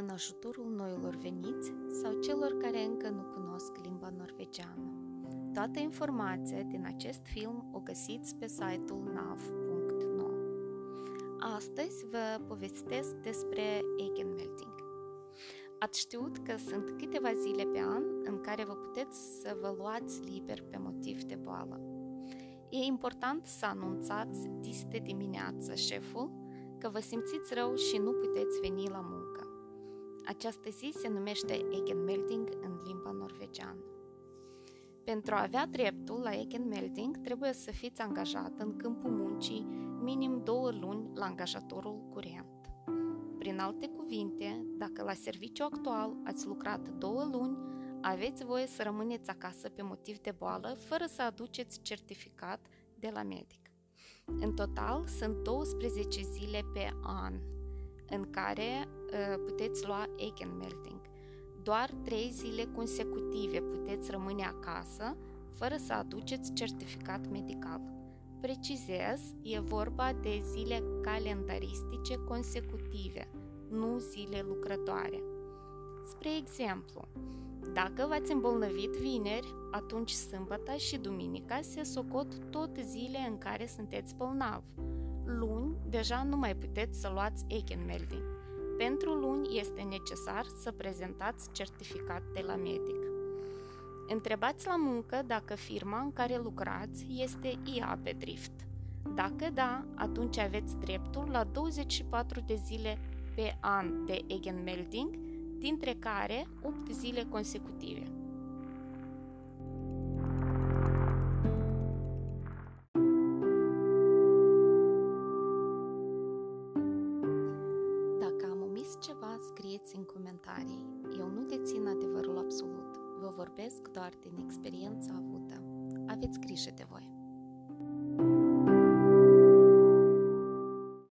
în ajutorul noilor veniți sau celor care încă nu cunosc limba norvegiană. Toată informația din acest film o găsiți pe site-ul nav.no. Astăzi vă povestesc despre Eigenmelding. Ați știut că sunt câteva zile pe an în care vă puteți să vă luați liber pe motiv de boală. E important să anunțați dis de dimineață șeful că vă simțiți rău și nu puteți veni la muncă. Această zi se numește Eigenmelding în limba norvegiană. Pentru a avea dreptul la Eigenmelding, trebuie să fiți angajat în câmpul muncii minim două luni la angajatorul curent. Prin alte cuvinte, dacă la serviciu actual ați lucrat două luni, aveți voie să rămâneți acasă pe motiv de boală fără să aduceți certificat de la medic. În total sunt 12 zile pe an în care uh, puteți lua Eigenmelding. Doar 3 zile consecutive puteți rămâne acasă fără să aduceți certificat medical. Precizez, e vorba de zile calendaristice consecutive, nu zile lucrătoare. Spre exemplu, dacă v-ați îmbolnăvit vineri, atunci sâmbătă și duminica se socot tot zile în care sunteți bolnav. Luni, deja nu mai puteți să luați Eigenmelding. Pentru luni este necesar să prezentați certificat de la medic. Întrebați la muncă dacă firma în care lucrați este IA pe drift. Dacă da, atunci aveți dreptul la 24 de zile pe an de Eigenmelding dintre care 8 zile consecutive. Dacă am omis ceva, scrieți în comentarii. Eu nu dețin adevărul absolut. Vă vorbesc doar din experiența avută. Aveți grijă de voi!